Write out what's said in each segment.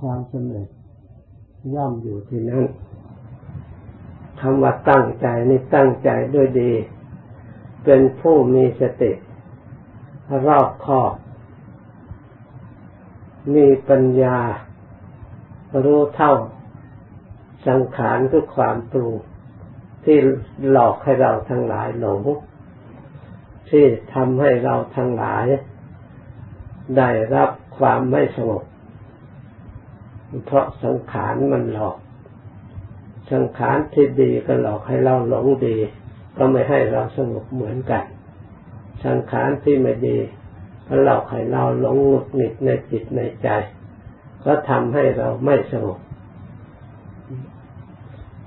ความสำเร็จย่อมอยู่ที่นั้นคำว่าตั้งใจนี่ตั้งใจด้วยดี เป็นผู้มีสติ รอบคอบ มีปัญญา รู้เท่า สังขารทุกความปรุงที่หลอกให้เราทั้งหลายหลงที่ทำให้เราทั้งหลาย ได้รับความไม่สงบ เพราะสังขารมันหลอก สังขารที่ดีก็หลอกให้เราหลงดี ก็ไม่ให้เราสงบเหมือนกัน สังขารที่ไม่ดีก็หลอกให้เราหลงหงุดหงิดในจิตในใจ ก็ทำให้เราไม่สงบ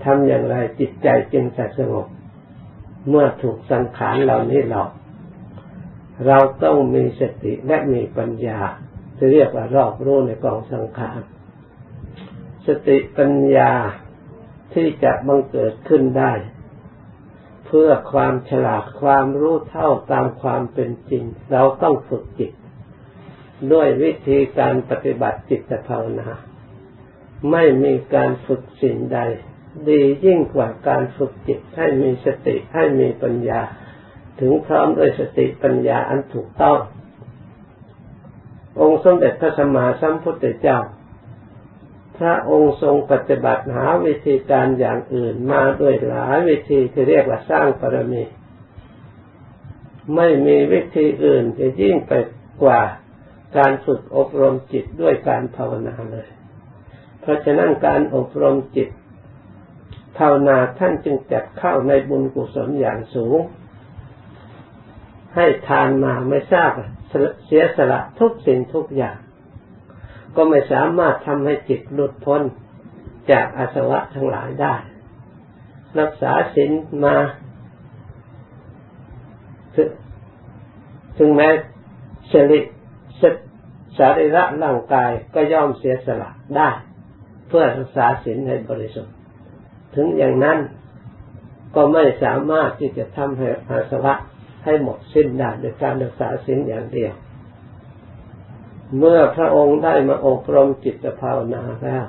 ทำอย่างไรจิตใจจึงจะสงบ เมื่อถูกสังขารเหล่านี้หลอก เราต้องมีสติและมีปัญญาจะเรียกว่ารอบรู้ในกองสังขาร สติปัญญาที่จะบังเกิดขึ้นได้ เพื่อความฉลาดความรู้เท่าตามความเป็นจริง เราต้องฝึกจิต ด้วยวิธีการปฏิบัติจิตภาวนา ไม่มีการฝึกสิ่งใด ดียิ่งกว่าการฝึกจิตให้มีสติให้มีปัญญา ถึงพร้อมด้วยสติปัญญาอันถูกต้อง องค์สมเด็จพระสัมมาสัมพุทธเจ้า พระองค์ทรงปฏิบัติหาวิธีการอย่างอื่นมาด้วยหลายวิธีที่เรียกว่าสร้างปรมี ไม่มีวิธีอื่นจะยิ่งไปกว่าการฝึกอบรมจิตด้วยการภาวนาเลย เพราะฉะนั้นการอบรมจิต ภาวนาท่านจึงจัดเข้าในบุญกุศลอย่างสูง ให้ทานมาไม่ทราบเสียสละทุกสิ่งทุกอย่าง ก็ไม่สามารถทำให้จิตหลุดพ้นจากอาสวะทั้งหลายได้ รักษาศีลมาถึงแม้สริสรีระร่างกายก็ย่อมเสียสละได้ เพื่อรักษาศีลให้บริสุทธิ์ ถึงอย่างนั้นก็ไม่สามารถที่จะทำให้อาสวะให้หมดสิ้นได้โดยการรักษาศีลอย่างเดียว เมื่อพระองค์ได้มาอบรมจิตภาวนาแล้ว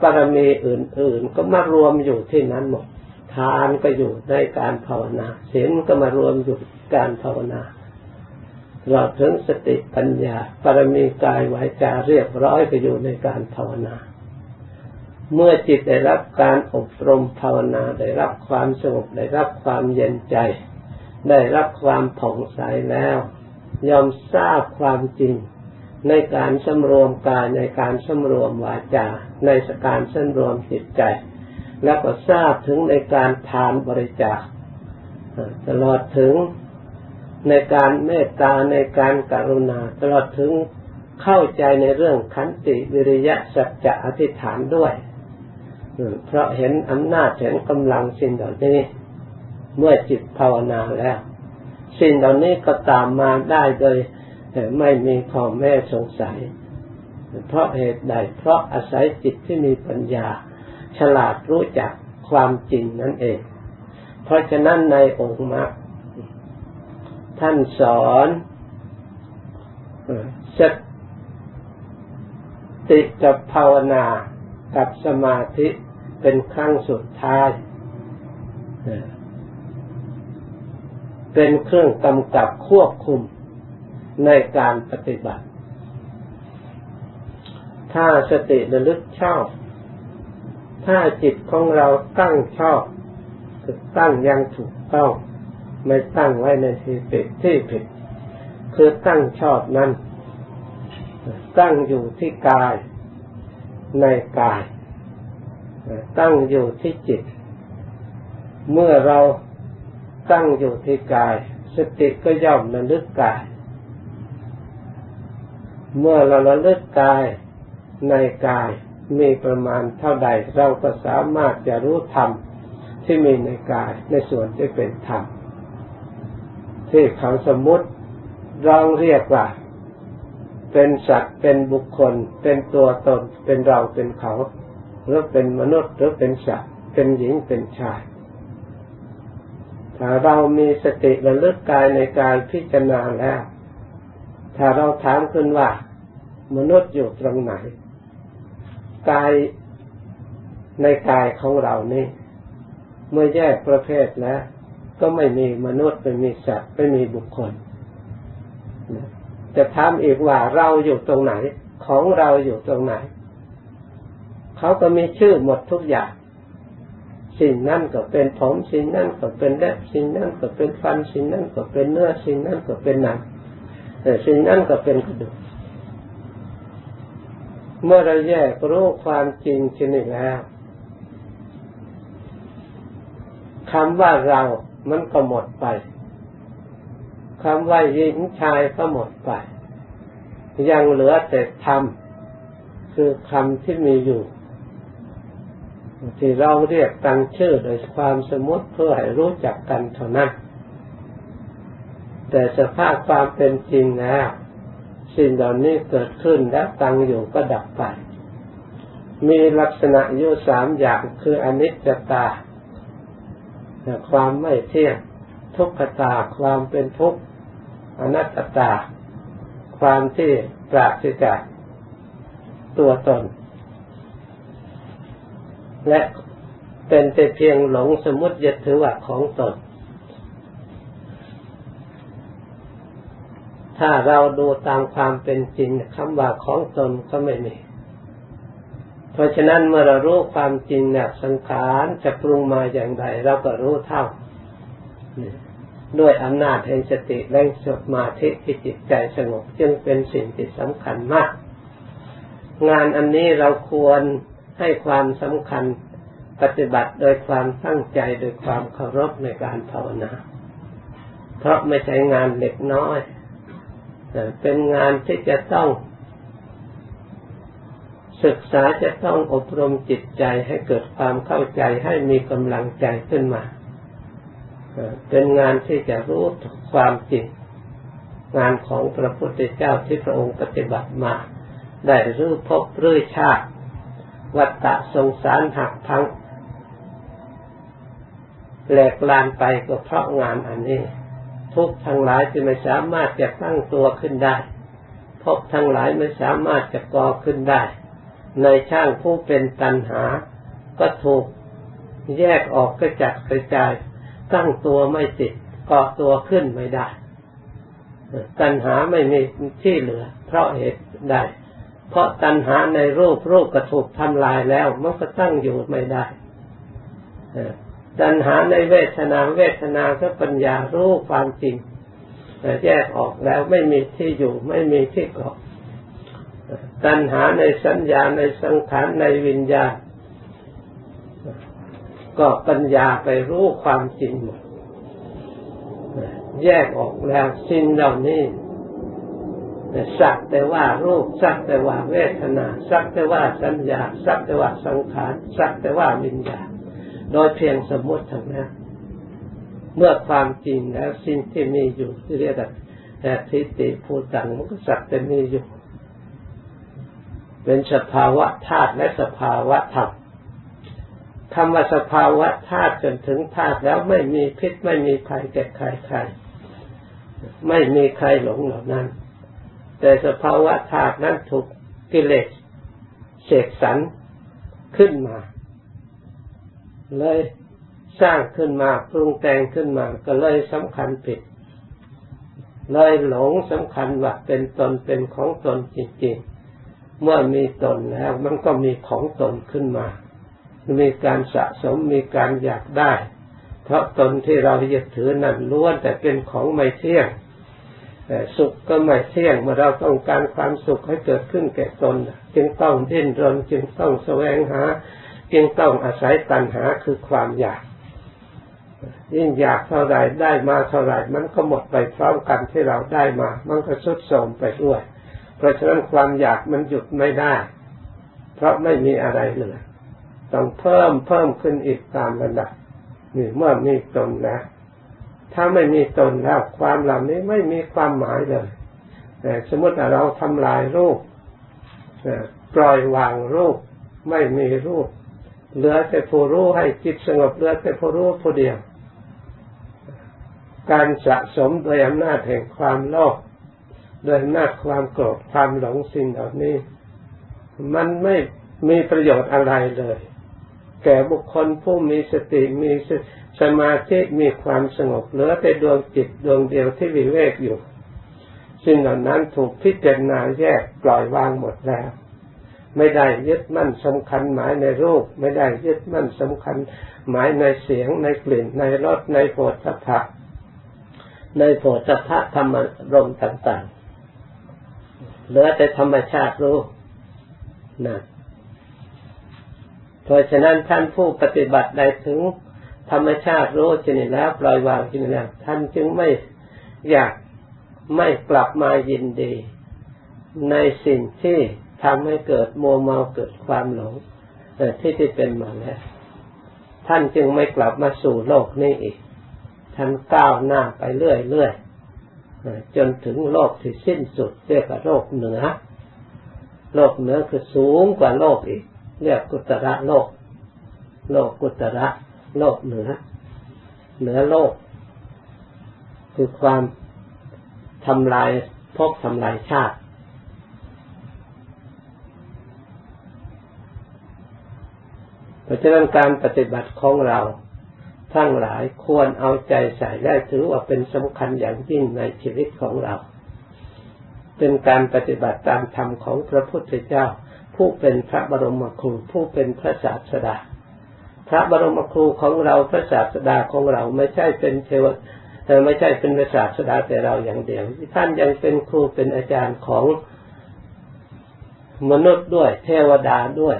บารมีอื่น ๆ ก็มารวมอยู่ที่นั้นหมด ทานก็อยู่ในการภาวนาศีลก็มารวมอยู่การภาวนาเราถึงสติปัญญาบารมีกายวาจาเรียบร้อยก็อยู่ในการภาวนา เมื่อจิตได้รับการอบรมภาวนาได้รับความสงบได้รับความเย็นใจ ได้รับความผ่องใสแล้ว ยอมทราบความจริงในการสำรวมกายในการสำรวมวาจา ในสการสำรวมจิตใจ แล้วก็ทราบถึงในการทานบริจาคตลอดถึงในการเมตตาในการกรุณา ตลอดถึงเข้าใจในเรื่องขันติวิริยะสัจจะอธิษฐานด้วยเพราะเห็นอำนาจเห็นกำลังสิ่งเหล่านี้ เมื่อจิตภาวนาแล้ว สิ่งเหล่านี้ก็ตามมาได้โดยไม่มีข้อแม่สงสัย เพราะเหตุใด เพราะอาศัยจิตที่มีปัญญา ฉลาดรู้จักความจริงนั่นเอง เพราะฉะนั้นในองค์มรรคท่านสอนสติกับภาวนากับสมาธิเป็นครั้งสุดท้าย เป็นเครื่องกำกับควบคุมในการปฏิบัติ ถ้าสติระลึกชอบ ถ้าจิตของเราตั้งชอบคือตั้งยังถูกต้องไม่ตั้งไว้ในที่ผิดที่ผิด คือตั้งชอบนั้น ตั้งอยู่ที่กายในกาย ตั้งอยู่ที่จิต เมื่อเรา ตั้งอยู่ที่กาย สติก็ย่อมระลึกกาย เมื่อเราระลึกกายในกายมีประมาณเท่าใด เราก็สามารถจะรู้ธรรมที่มีในกายในส่วนที่เป็นธรรมที่เขาสมมติรองเรียกว่า เป็นสัตว์เป็นบุคคล เป็นตัวตนเป็นเราเป็นเขา หรือเป็นมนุษย์หรือเป็นสัตว์ เป็นหญิงเป็นชาย เรามีสติระลึกกายในการพิจารณาแล้ว ถ้าเราถามขึ้นว่า มนุษย์อยู่ตรงไหน กายในกายของเรานี่ เมื่อแยกประเภทแล้ว ก็ไม่มีมนุษย์ไม่มีสัตว์ไม่มีบุคคลจะถามอีกว่าเราอยู่ตรงไหน ของเราอยู่ตรงไหน เขาก็มีชื่อหมดทุกอย่าง สิ่งนั่นก็เป็นผมสิ่งนั่นก็เป็นเล็บสิ่งนั่นก็เป็นฟันสิ่งนั่นก็เป็นเนื้อสิ่งนั่นก็เป็นหนังแต่สิ่งนั่นก็เป็นกระดูกเมื่อเราแยกรู้ความจริงชนิดแล้วคำว่าเรามันก็หมดไปคำว่าหญิงชายก็หมดไป ยังเหลือแต่ธรรมคือคำที่มีอยู่ ที่เราเรียกตั้งชื่อโดยความสมมติเพื่อให้รู้จักกันเท่านั้นแต่สภาพความเป็นจริงแล้วสิ่งเหล่านี้เกิดขึ้นแล้วตั้งอยู่ก็ดับไป มีลักษณะอยู่สามอย่างคืออนิจจตา ความไม่เที่ยง ทุกขตา ความเป็นทุกข์ อนัตตา ความที่ปราศจากตัวตน และเป็นแต่เพียงหลงสมมติยึดถือว่าของตน ถ้าเราดูตามความเป็นจริงคำว่าของตนก็ไม่มี เพราะฉะนั้นเมื่อเรารู้ความจริงเนี่ยสังขารจะปรุงมาอย่างไรเราก็รู้เท่า ด้วยอำนาจแห่งสติและสมาธิที่จิตใจสงบจึงเป็นสิ่งที่สำคัญมาก งานอันนี้เราควร ให้ความสำคัญปฏิบัติโดยความตั้งใจโดยความเคารพในการภาวนา เพราะไม่ใช่งานเล็กน้อย แต่เป็นงานที่จะต้อง ศึกษาจะต้องอบรมจิตใจให้เกิดความเข้าใจให้มีกำลังใจขึ้นมา เป็นงานที่จะรู้ความจริงงานของพระพุทธเจ้าที่พระองค์ปฏิบัติมา ได้รู้พบรู้ชาติ วัฏฏะสงสารหักพังแหลกลานไปก็เพราะงานอันนี้ ทุกทั้งหลายที่ไม่สามารถจะตั้งตัวขึ้นได้พบทั้งหลายไม่สามารถจะก่อขึ้นได้ ในช่างผู้เป็นตันหา ก็ถูกแยกออกกระจัดกระจาย ตั้งตัวไม่ติดเกาะตัวขึ้นไม่ได้ ตัณหาไม่มีที่เหลือ เพราะเหตุใด เพราะตัณหาในรูปรูปกระถูกทำลายแล้วมันก็ตั้งอยู่ไม่ได้ตัณหาในเวทนาเวทนาก็ปัญญารู้ความจริงแยกออกแล้วไม่มีที่อยู่ไม่มีที่เกาะตัณหาในสัญญาในสังขารในวิญญาณก็ปัญญาไปรู้ความจริงหมดแยกออกแล้วสิ่งเหล่านี้ สักแต่ว่ารูปสักแต่ว่าเวทนาสักแต่ว่าสัญญาสักแต่ว่าสังขารสักแต่ว่าวิญญาณโดยเพียงสมมติทั้งนั้นเมื่อความจริงแล้วสิ่งที่มีอยู่ที่เรียกแต่ทิฏฐิภูตังมันก็สักแต่มีอยู่ เป็นสภาวะธาตุและสภาวะธรรมคำว่าสภาวะธาตุจนถึงธาตุแล้วไม่มีพิษไม่มีภัยแก่ใครใคร ไม่มีใครหลงเหล่านั้น แต่สภาวะธาตุนั้นถูกกิเลสเสกสรรขึ้นมา เลยสร้างขึ้นมาปรุงแต่งขึ้นมาก็เลยสำคัญผิด เลยหลงสำคัญว่าเป็นตนเป็นของตนจริงๆ เมื่อมีตนแล้วมันก็มีของตนขึ้นมา มีการสะสมมีการอยากได้ เพราะตนที่เรายึดถือนั้นล้วนแต่เป็นของไม่เที่ยง แต่สุขก็ไม่เที่ยงเมื่อเราต้องการความสุขให้เกิดขึ้นแก่ตน จึงต้องดิ้นรนจึงต้องแสวงหา จึงต้องอาศัยตัณหาคือความอยาก ยิ่งอยากเท่าไรได้มาเท่าไรมันก็หมดไปพร้อมกันที่เราได้มา มันก็สุดโทมไปด้วย เพราะฉะนั้นความอยากมันหยุดไม่ได้ เพราะไม่มีอะไรเลยต้องเพิ่มเพิ่มขึ้นอีกตามระดับนี่เมื่อมีตนแล้ว ถ้าไม่มีตนแล้วความเหล่านี้ไม่มีความหมายเลยสมมติเราทำลายรูปปล่อยวางรูป ไม่มีรูป เหลือแต่ผู้รู้ให้จิตสงบเหลือแต่ผู้รู้ผู้เดียว การสะสมโดยอำนาจแห่งความโลภโดยอำนาจความโกรธความหลงสิ่งเหล่านี้ มันไม่มีประโยชน์อะไรเลย แก่บุคคลผู้มีสติมีส สมาธิมีความสงบเหลือแต่ดวงจิตดวงเดียวที่วิเวกอยู่สิ่งเหล่านั้นถูกพิจารณาแยกปล่อยวางหมดแล้ว ไม่ได้ยึดมั่นสำคัญหมายในรูป ไม่ได้ยึดมั่นสำคัญ หมายในเสียงในกลิ่น ในรสในโผฏฐัพพะในโผฏฐัพพะธรรมรมต่างๆเหลือแต่ธรรมชาติรู้นะเพราะฉะนั้นท่านผู้ปฏิบัติได้ถึง ธรรมชาติรู้ชนิดแล้วปล่อยวางชนิดแล้วท่านจึงไม่อยากไม่กลับมายินดี ในสิ่งที่ทำให้เกิดมัวเมาเกิดความหลงที่ที่เป็นมาแล้วท่านจึงไม่กลับมาสู่โลกนี้อีก ท่านก้าวหน้าไปเรื่อยๆจนถึงโลกที่สิ้นสุดเรียกว่าโลกเหนือ โลกเหนือคือสูงกว่าโลกอีก เรียกกุตระโลก โลกกุตระ โลกเหนือ เหนือโลก คือความทำลายพบทำลายชาติ เพราะฉะนั้นการปฏิบัติของเราทั้งหลายควรเอาใจใส่ได้ถือว่าเป็นสำคัญอย่างยิ่งในชีวิตของเรา เป็นการปฏิบัติตามธรรมของพระพุทธเจ้า ผู้เป็นพระบรมครูผู้เป็นพระศาสดา พระบรมครูของเราพระศาสดาของเราไม่ใช่เป็นเทวแต่ไม่ใช่เป็นศาสดาแต่เราอย่างเดียว ท่านยังเป็นครูเป็นอาจารย์ของมนุษย์ด้วยเทวดาด้วย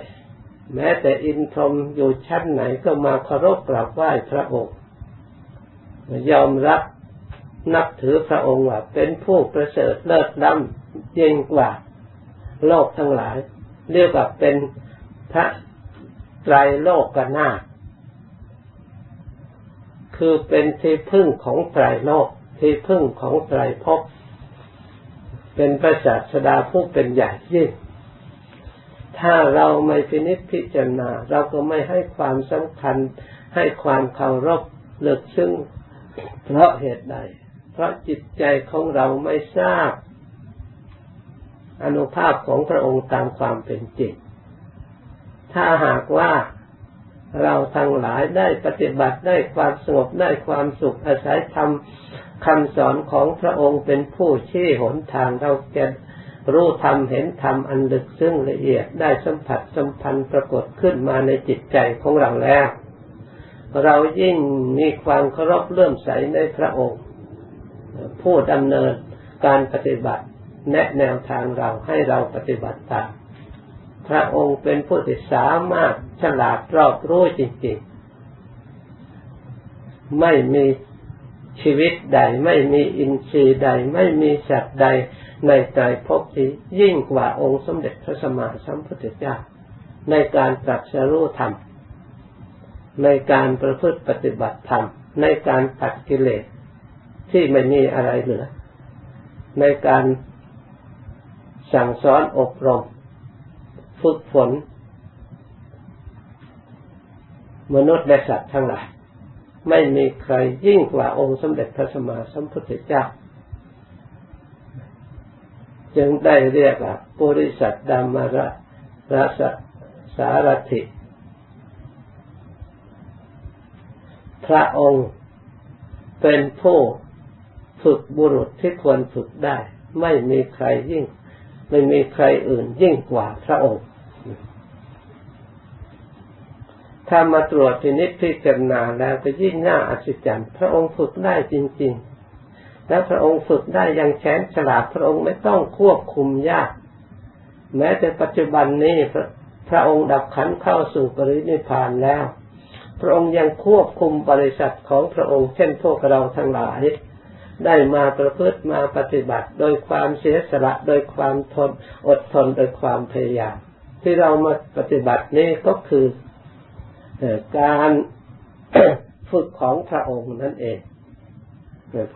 แม้แต่อินทรมอยู่ชั้นไหนก็มาเคารพกราบไหว้พระองค์ ยอมรับนับถือพระองค์ว่าเป็นผู้ประเสริฐเลิศล้ำยิ่งกว่าโลกทั้งหลาย เรียกว่าเป็นพระ ไตรโลกกนาถคือเป็นที่พึ่งของไตรโลกที่พึ่งของไตรภพเป็นพระศาสดาผู้เป็นใหญ่ยิ่ง ถ้าเราไม่พินิจพิจารณา เราก็ไม่ให้ความสำคัญให้ความเคารพเลือกซึ่งเพราะเหตุใด เพราะจิตใจของเราไม่ทราบอนุภาพของพระองค์ตามความเป็นจริง ถ้าหากว่าเราทั้งหลายได้ปฏิบัติได้ความสงบได้ความสุขอาศัยธรรมคำสอนของพระองค์เป็นผู้ชี้หนทางเราจะรู้ธรรมเห็นธรรมอันลึกซึ้งละเอียดได้สัมผัสสัมพันธ์ปรากฏขึ้นมาในจิตใจของเราแล้ว เรายิ่งมีความเคารพเลื่อมใสในพระองค์ ผู้ดำเนินการปฏิบัติแนะแนวทางเราให้เราปฏิบัติตาม พระองค์เป็นผู้ที่สามารถฉลาดรอบรู้จริงๆ ไม่มีชีวิตใด ไม่มีอินทรีย์ใด ไม่มีสัตว์ใดในใจพบที่ยิ่งกว่าองค์สมเด็จพระสัมมาสัมพุทธเจ้า ในการตรัสรู้ธรรม ในการประพฤติปฏิบัติธรรม ในการตัดกิเลสที่ไม่มีอะไรเหลือ ในการสั่งสอนอบรม ฝึกฝน มนุษย์และสัตว์ทั้งหลาย ไม่มีใครยิ่งกว่าองค์สมเด็จพระสัมมาสัมพุทธเจ้า จึงได้เรียกว่าบริสัทดามาระรัสสารถิ พระองค์เป็นผู้ฝึกบุรุษที่ควรฝึกได้ ไม่มีใครยิ่ง ไม่มีใครอื่นยิ่งกว่าพระองค์ ถ้ามาตรวจพินิจพิจารณาแล้วจะยิ่งน่าอัศจรรย์ พระองค์ฝึกได้จริง ๆ และพระองค์ฝึกได้อย่างแข็งฉลาด พระองค์ไม่ต้องควบคุมยาก แม้แต่ปัจจุบันนี้พระพระองค์ดับขันเข้าสู่ปรินิพานแล้ว พระองค์ยังควบคุมบริษัทของพระองค์ เช่นพวกเราทั้งหลาย ได้มาประพฤติมาปฏิบัติ โดยความเสียสละ โดยความทนอดทน โดยความพยายาม ที่เรามาปฏิบัตินี้ก็คือการฝึกของพระองค์นั่นเอง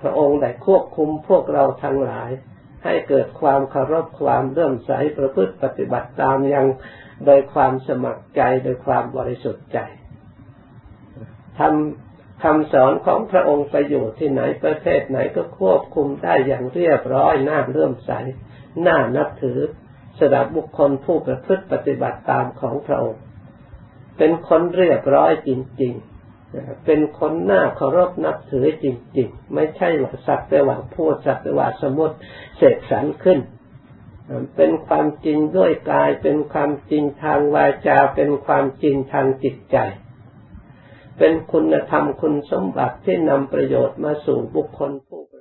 พระองค์ได้ควบคุมพวกเราทั้งหลาย ให้เกิดความเคารพความเลื่มใสประพฤติปฏิบัติตามยังโดยความสมัครใจโดยความบริสุทธิ์ใจทำคำสอนของพระองค์ไปอยู่ที่ไหนประเทศไหนก็ควบคุมได้อย่างเรียบร้อยน่าเลื่มใสน่านับถือ สำหรับบุคคลผู้ประพฤติปฏิบัติตามของพระองค์ เป็นคนเรียบร้อยจริง ๆ เป็นคนหน้าเคารพนับถือจริง ๆ ไม่ใช่ว่าสักแต่ว่าพูดสักแต่ว่าสมมติเสกสรรขึ้น เป็นความจริงด้วยกาย เป็นความจริงทางวาจา เป็นความจริงทางจิตใจ เป็นคุณธรรมคุณสมบัติที่นำประโยชน์มาสู่บุคคลผู้